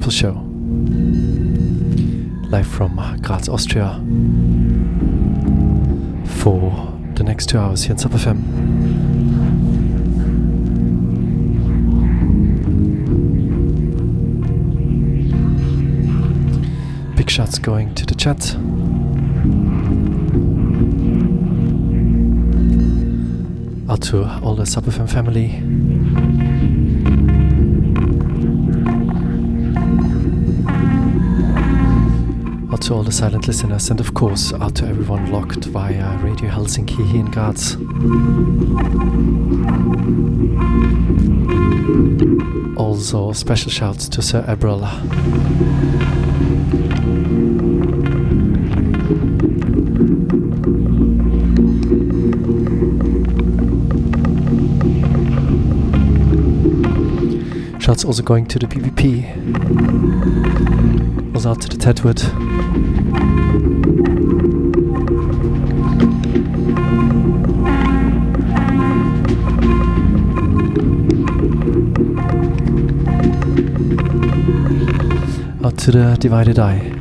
People Show, live from uh, Graz, Austria, for the next two hours here FM. Big shots going to the chat. Out to all the Sub FM family. Out to all the silent listeners, and of course, out to everyone locked via Radio Helsinki here in Graz. Also, special shouts to Sir Abril. Shouts also going to the PvP. Also out to the Tedwood. Out to the Divided Eye.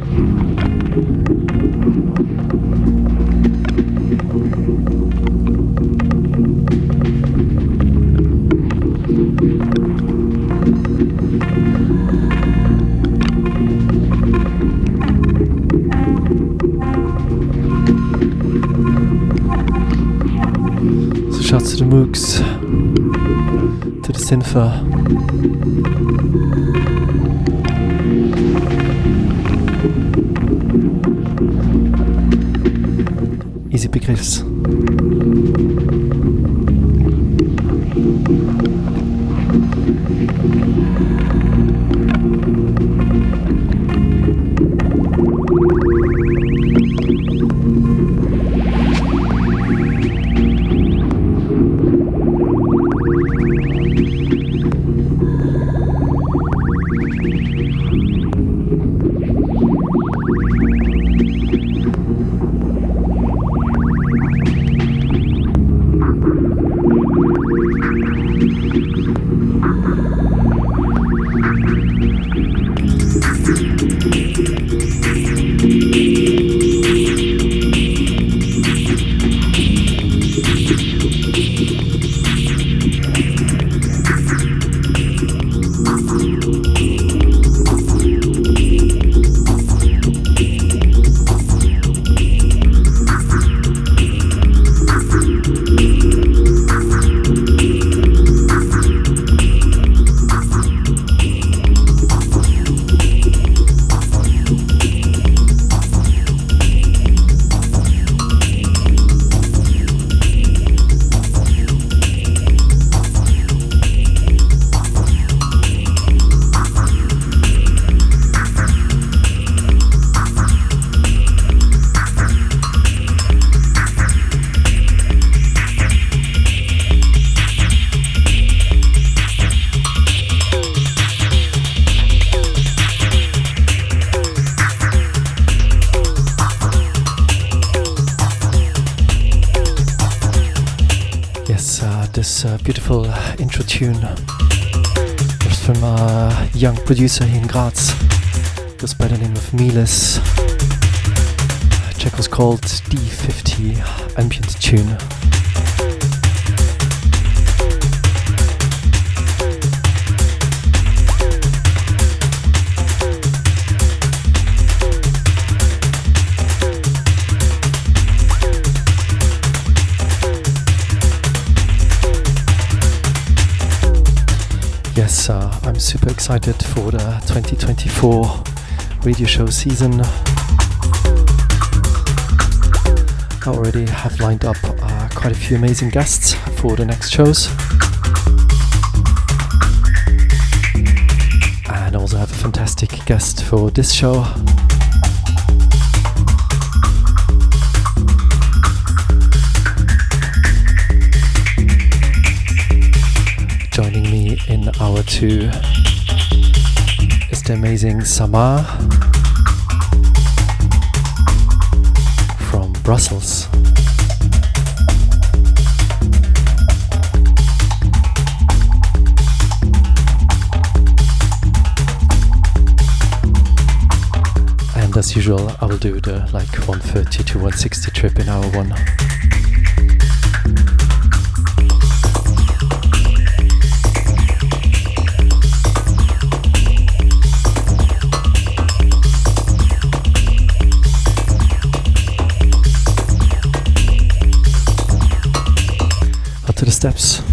To tune was from a young producer here in Graz. Goes by the name of Miles. Track was called D50 Ambient Tune. Super excited for the 2024 radio show season. I already have lined up uh, quite a few amazing guests for the next shows. And also have a fantastic guest for this show. in hour two is the amazing Samar from Brussels. And as usual, I will do the like 130 to 160 trip in hour one. To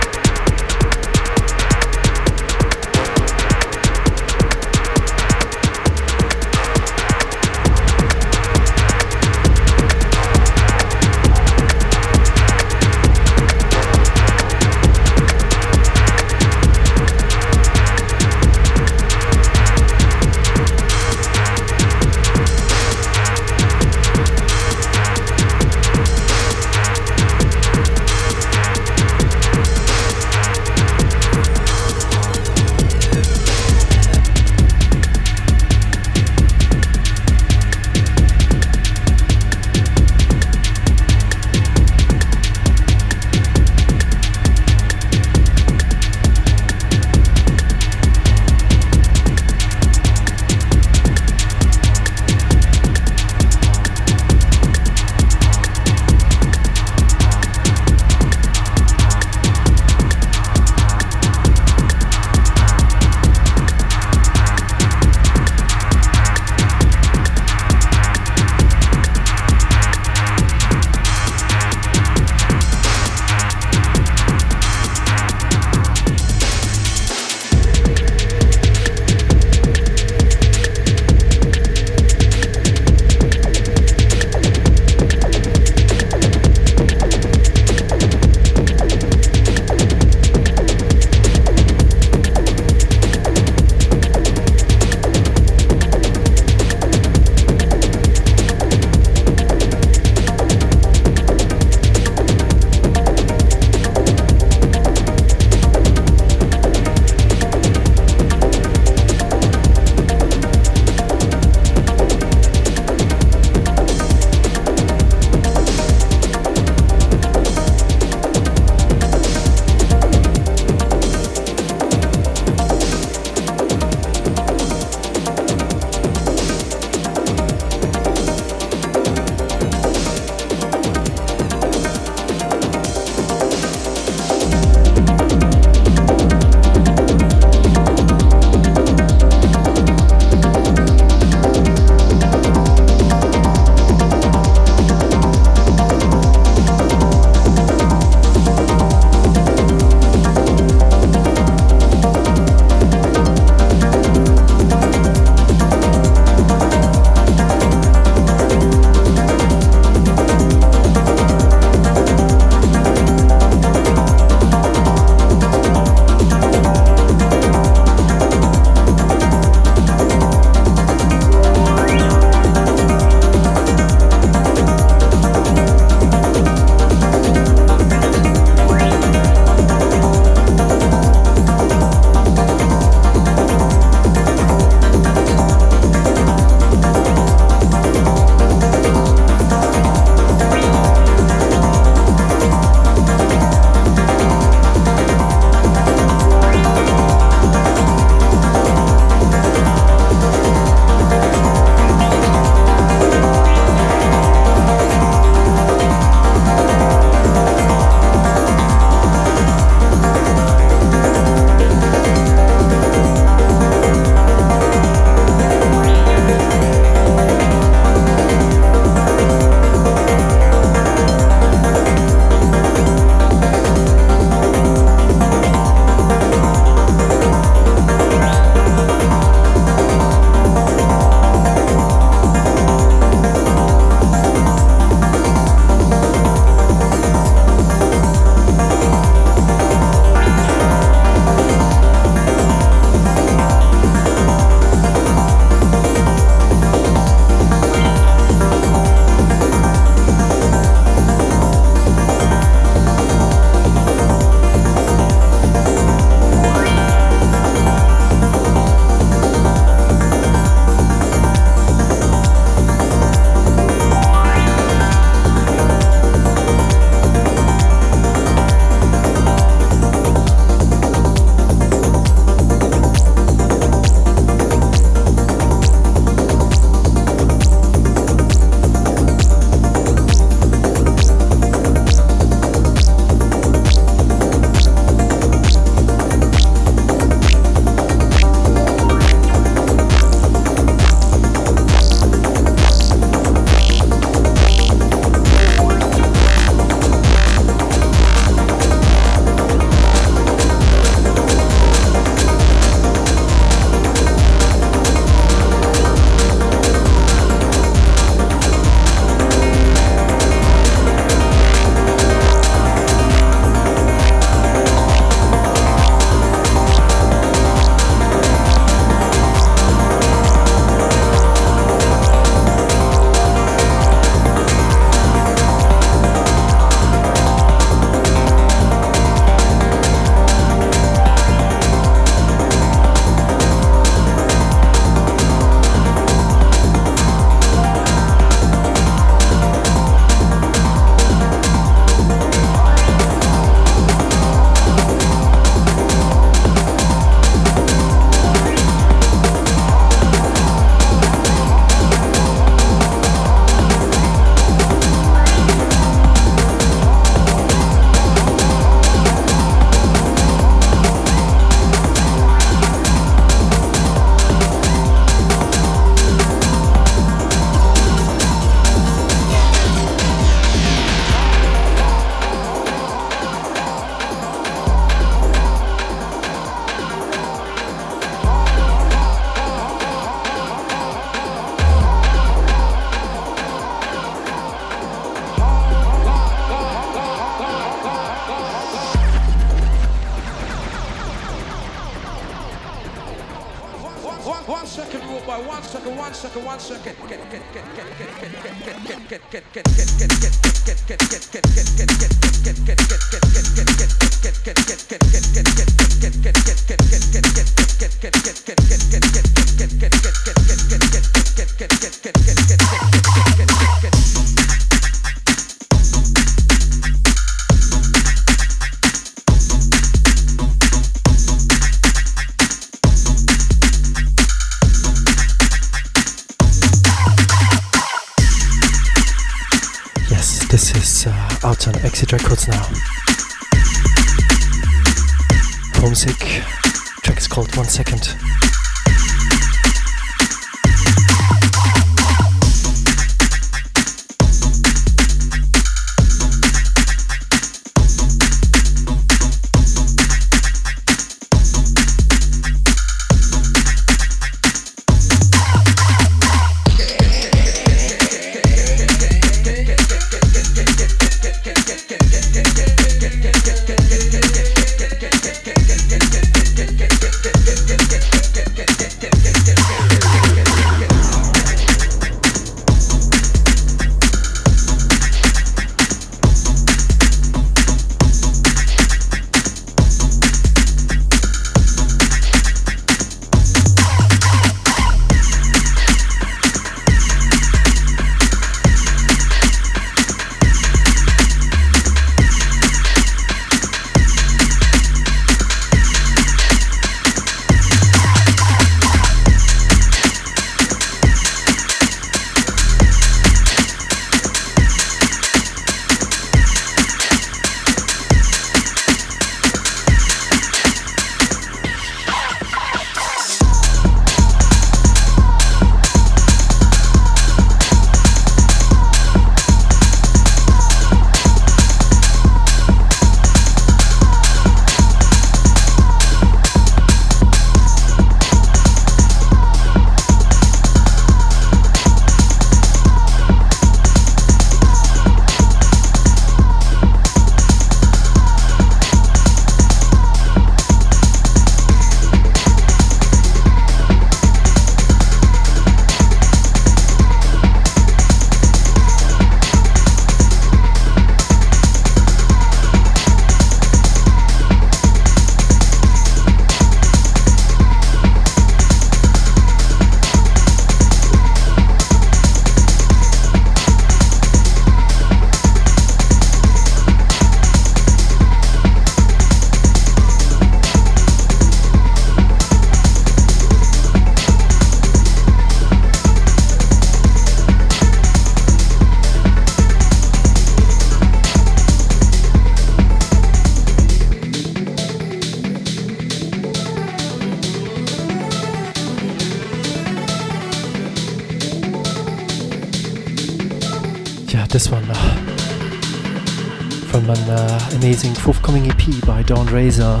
amazing forthcoming EP by Dawn Razor.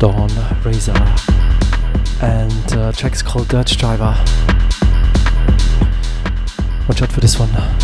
Dawn Razor. And uh, track is called Dirt Driver. Watch out for this one.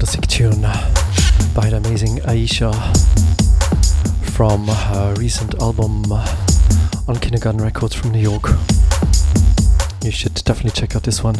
Fantastic tune by the amazing Aisha from her recent album on Kindergarten Records from New York. You should definitely check out this one.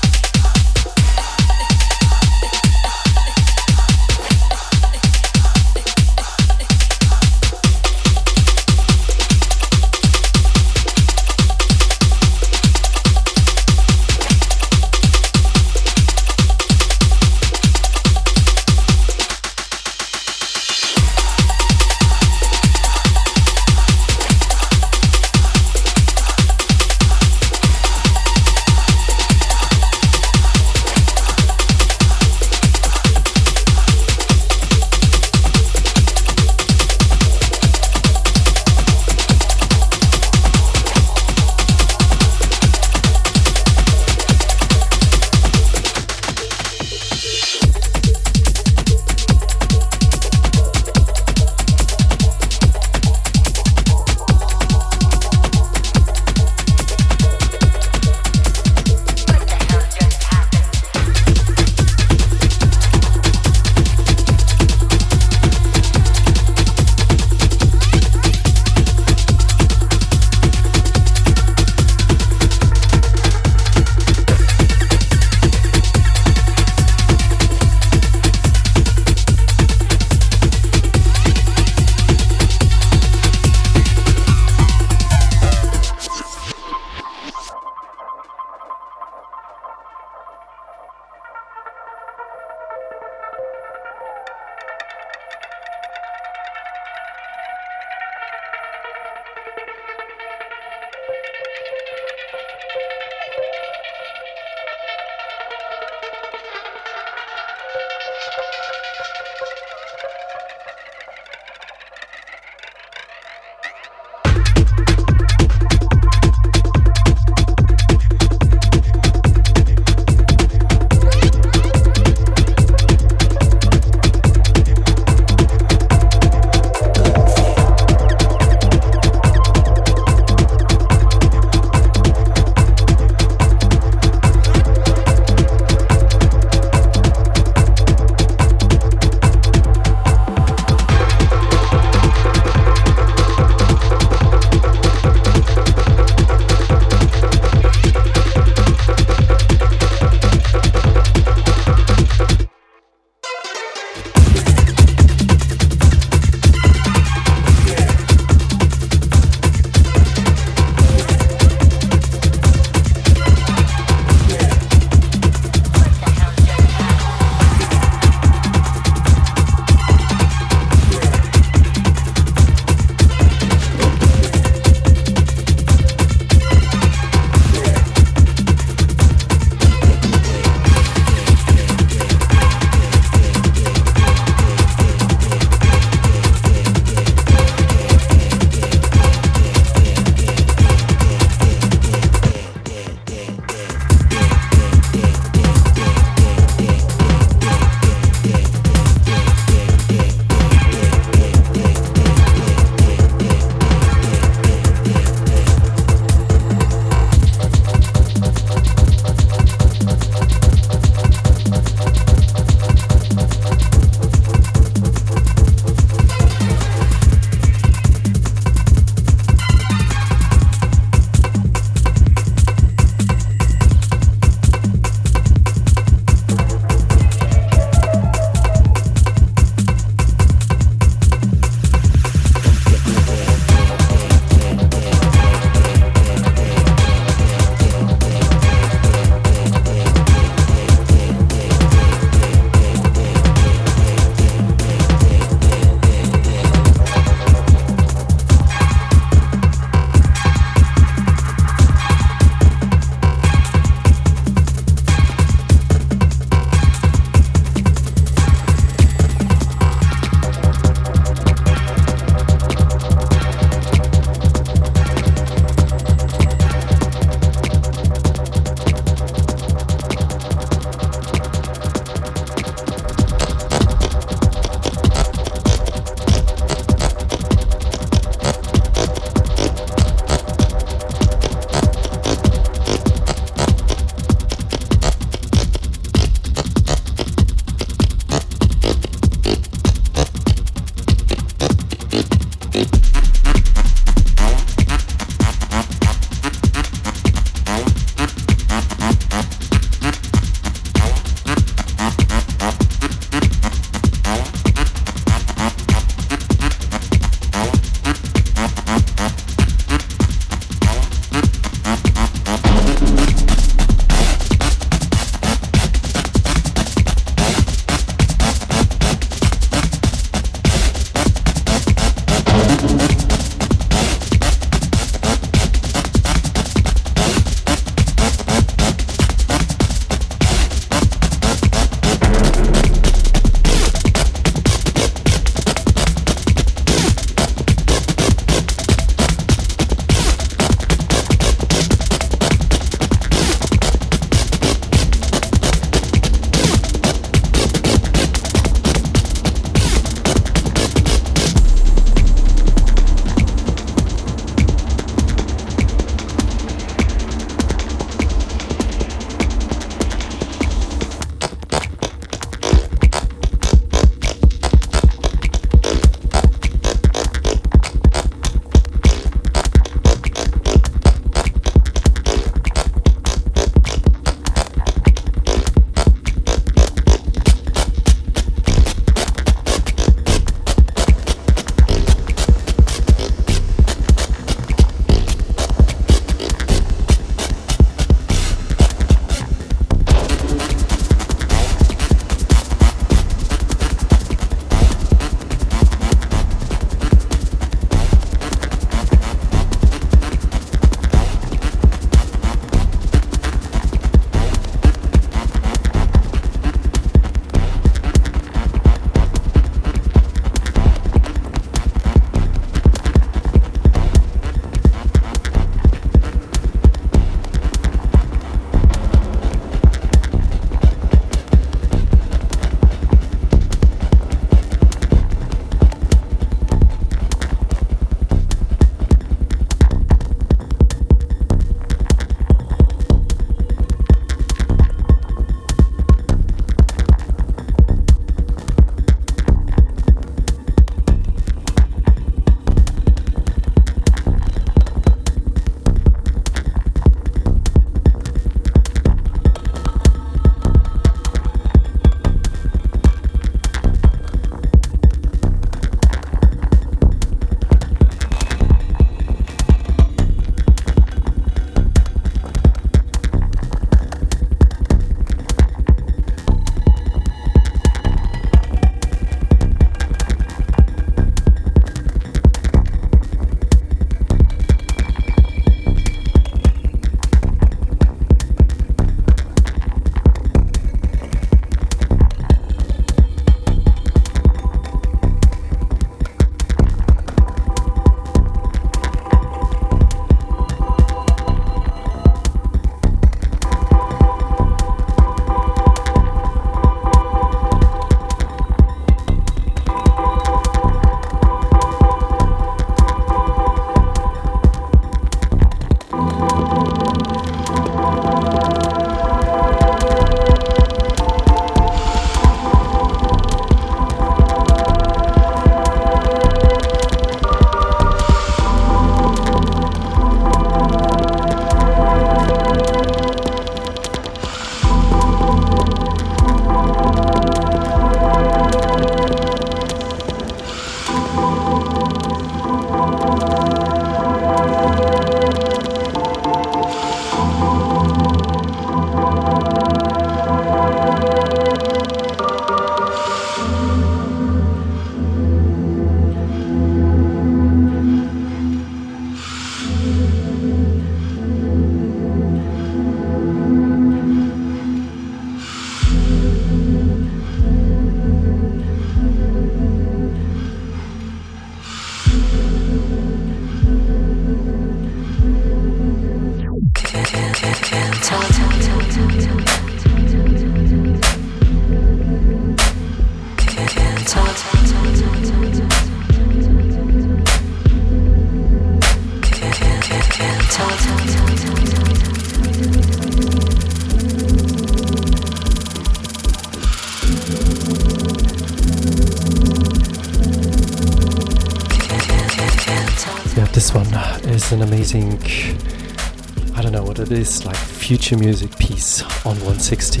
Future music piece on 160.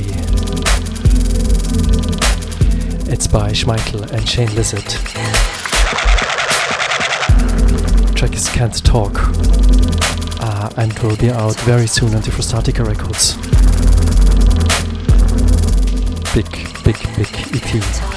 It's by Schmeichel and Shane Lizard. Track is Can't Talk uh, and will be out very soon on Defrostatica Records. Big, big, big EP.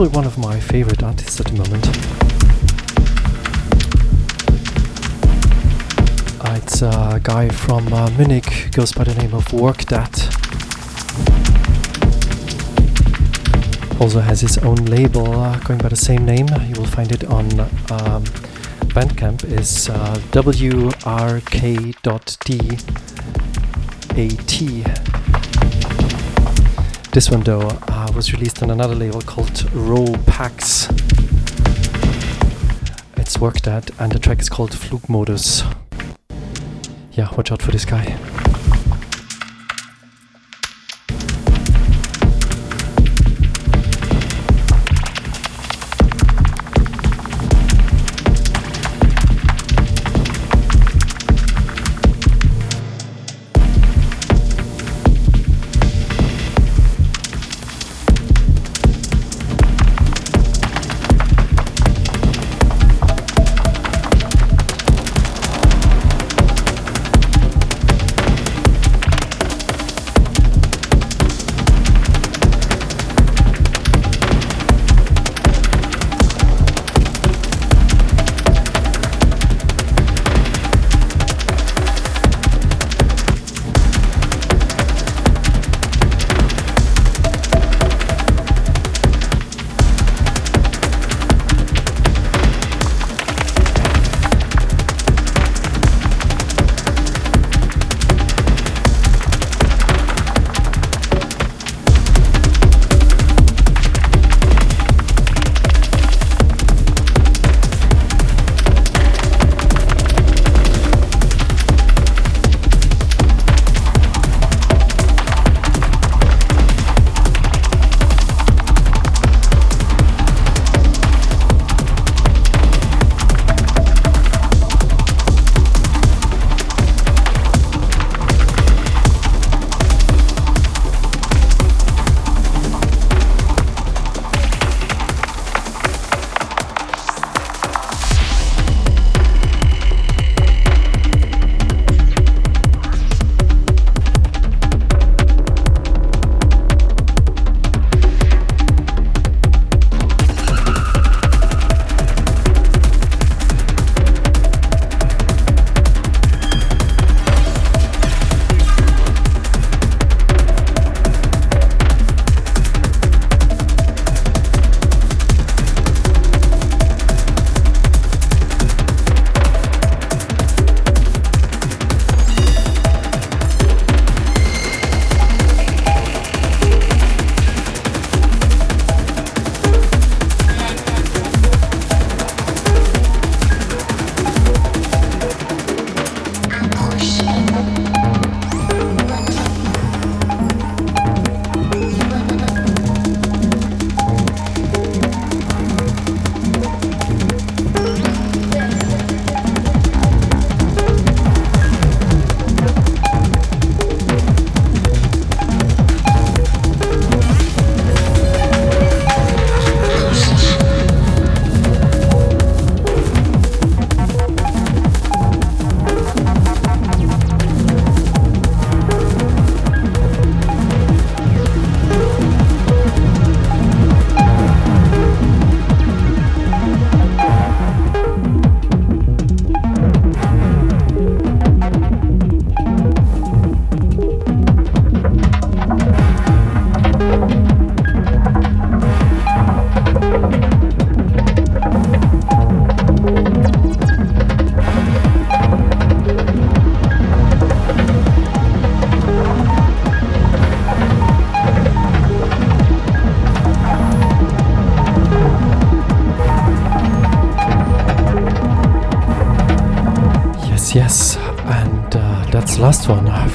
Probably one of my favorite artists at the moment. Uh, it's a guy from uh, Munich, goes by the name of Work. Also has his own label uh, going by the same name. You will find it on um, Bandcamp. is uh, wrk.dat. This one, though, was released on another label called Roll Packs. It's worked That, and the track is called Flugmodus. Yeah, watch out for this guy.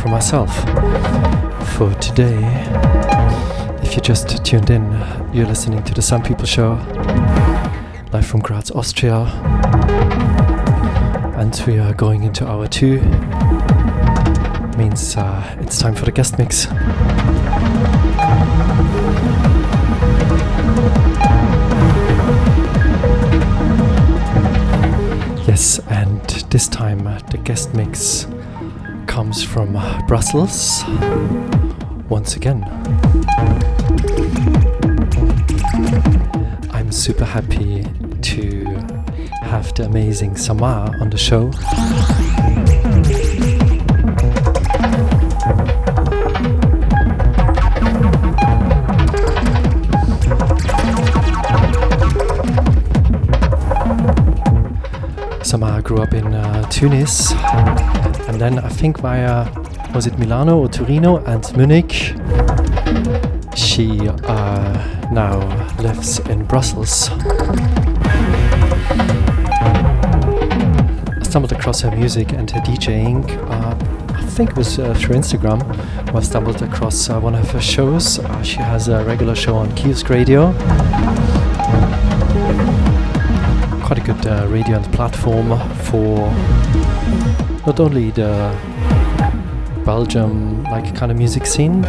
For myself for today. If you just tuned in, you're listening to the Sun People Show, live from Graz, Austria. And we are going into hour two. Means uh, it's time for the guest mix. Yes, and this time uh, the guest mix comes from Brussels once again. I'm super happy to have the amazing Samar on the show. Samar grew up in uh, Tunis and then I think via was it Milano or Torino and Munich she uh, now lives in Brussels. I stumbled across her music and her DJing. Uh, I think it was uh, through Instagram. I stumbled across uh, one of her shows. Uh, she has a regular show on Kiosk Radio. Quite a good uh, radio and platform for not only the Belgium like kind of music scene,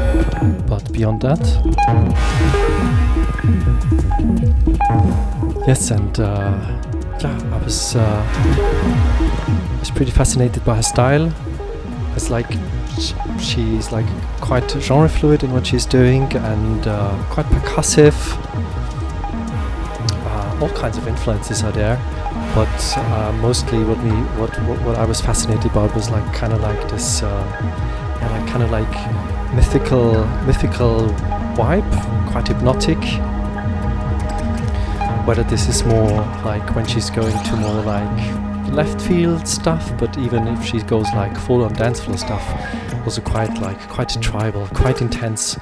but beyond that. Yes, and uh, yeah, I was uh, I was pretty fascinated by her style. It's like she's like quite genre fluid in what she's doing and uh, quite percussive. Uh, all kinds of influences are there, but uh, mostly what me what, what, what I was fascinated about was like kind of like this uh, yeah, like kind of like mythical mythical vibe, quite hypnotic. Whether this is more like when she's going to more like left field stuff, but even if she goes like full on dance floor stuff, also quite like quite tribal, quite intense,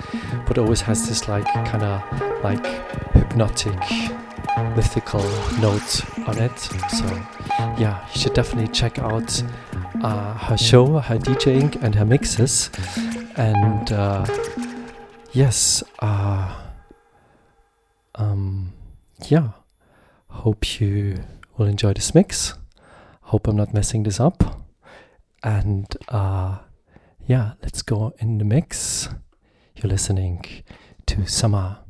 but always has this like kind of like hypnotic mythical notes on it. So yeah, you should definitely check out uh, her show, her DJing, and her mixes. And uh, yes, uh, um, yeah, hope you will enjoy this mix. Hope I'm not messing this up. And uh, yeah, let's go in the mix. You're listening to Samar.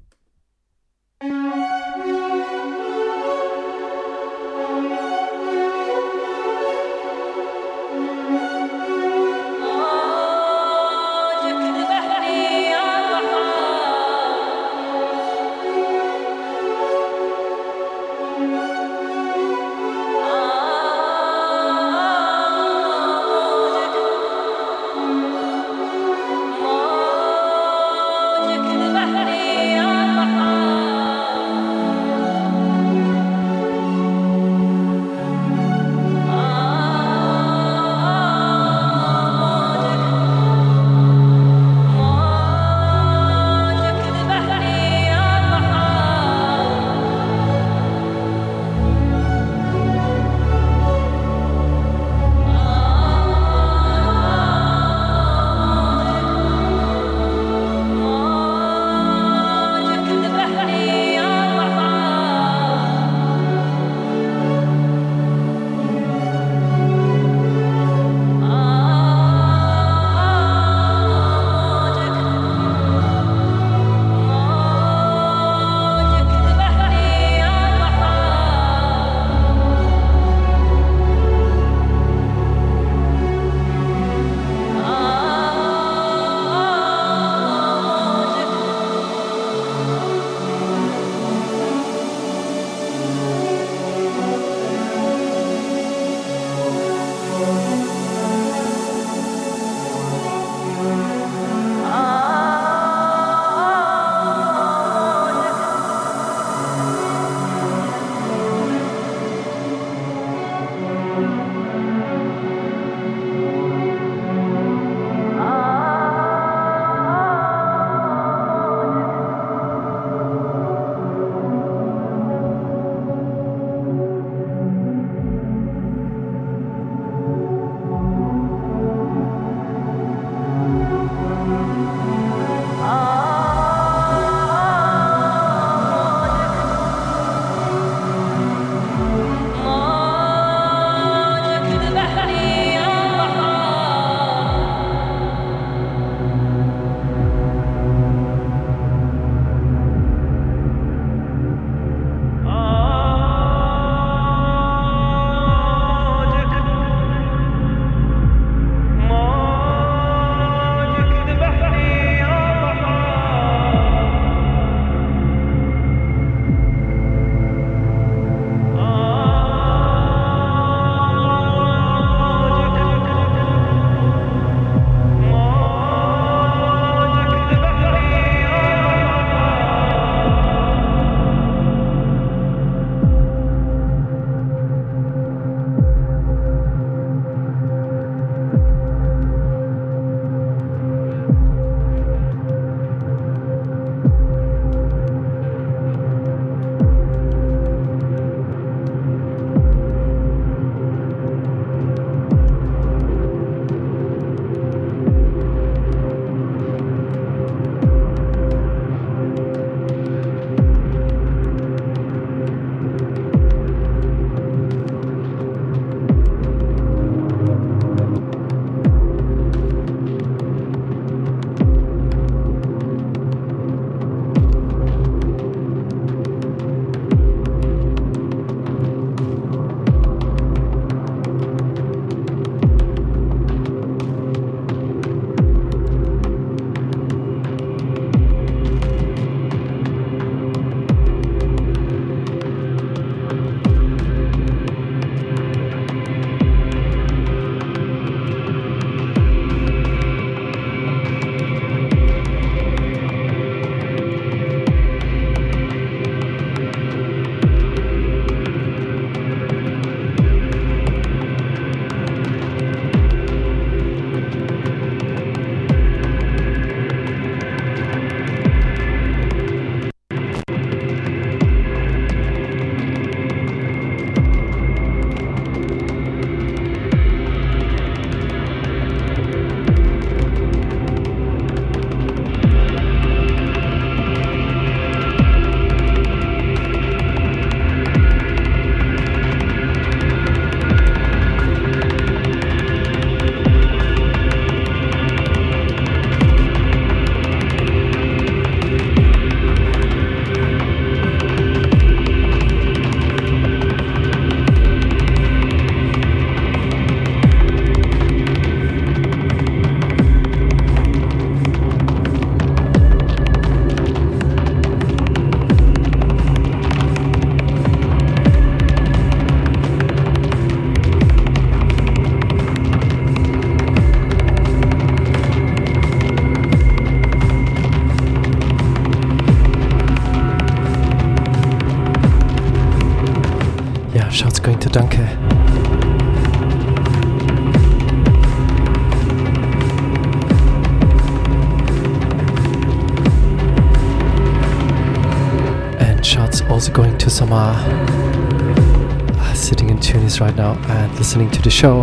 Right now and listening to the show.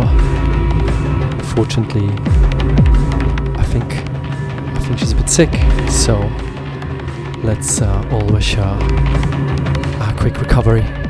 Fortunately, I think I think she's a bit sick, so let's uh, all wish her a quick recovery.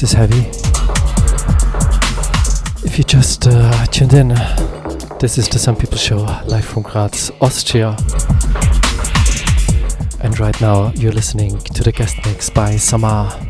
This is heavy. If you just uh, tuned in, this is the Sun People Show live from Graz, Austria. And right now you're listening to the guest mix by Samar.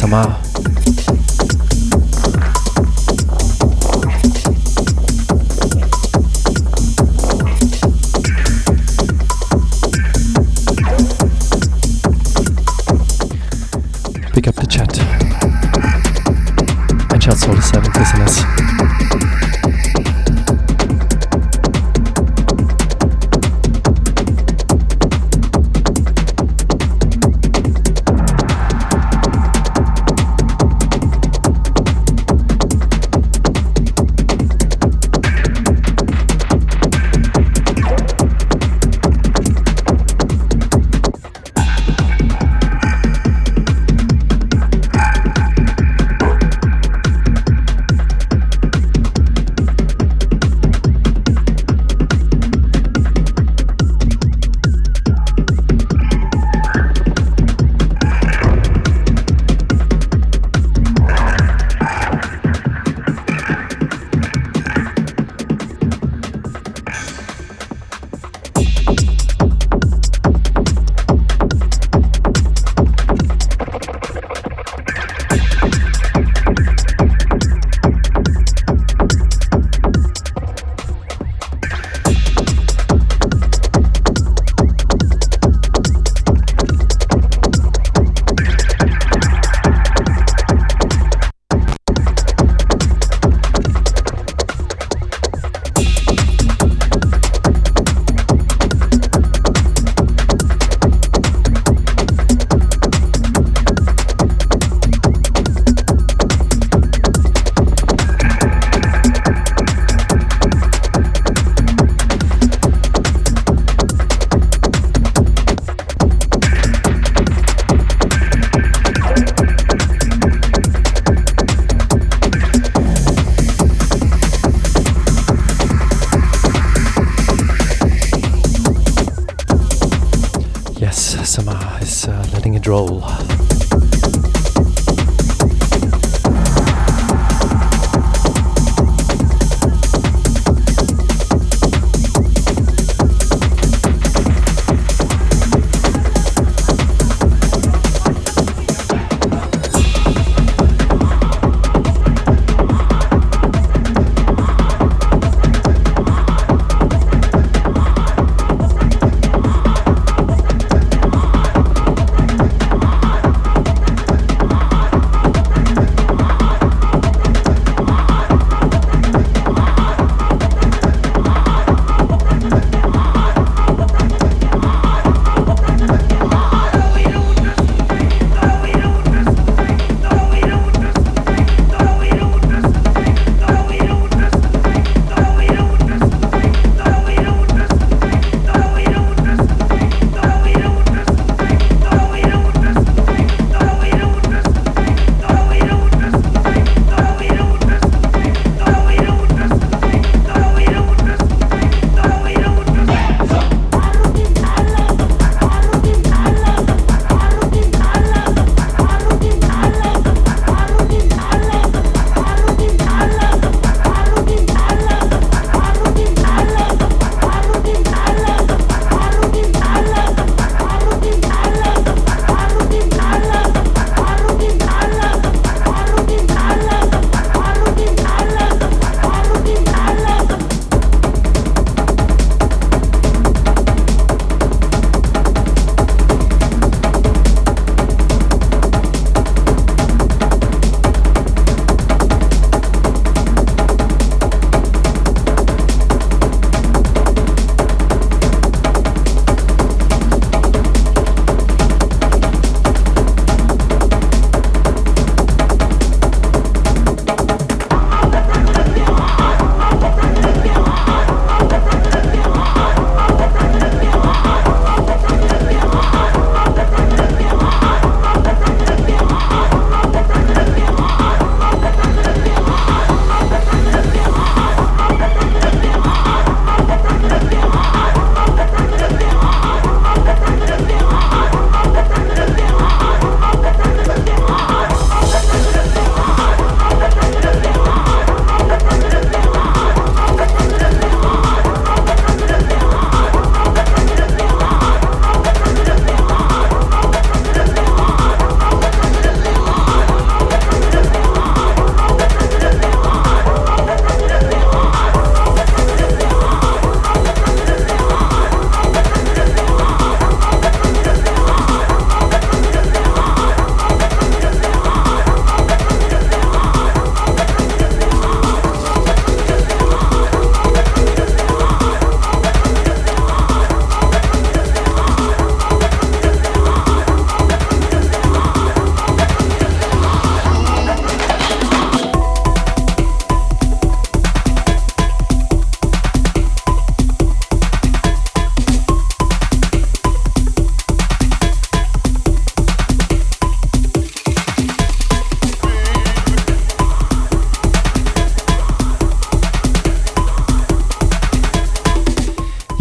Mix by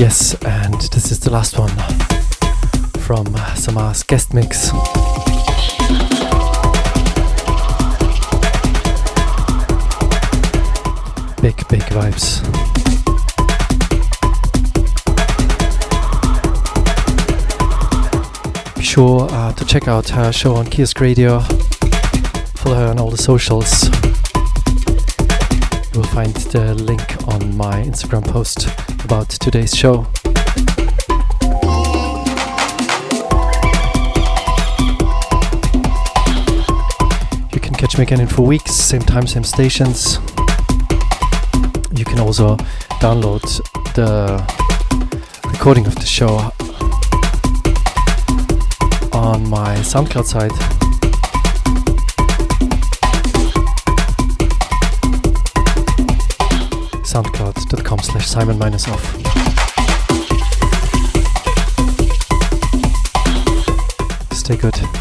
Yes, and this is the last one from Samar's guest mix. Big, big vibes. Be sure uh, to check out her show on Kiosk Radio. Follow her on all the socials. You will find the link on my Instagram post about today's show. You can catch me again in four weeks, same time, same stations. You can also download the recording of the show on my SoundCloud site. Simon minus off. Stay good.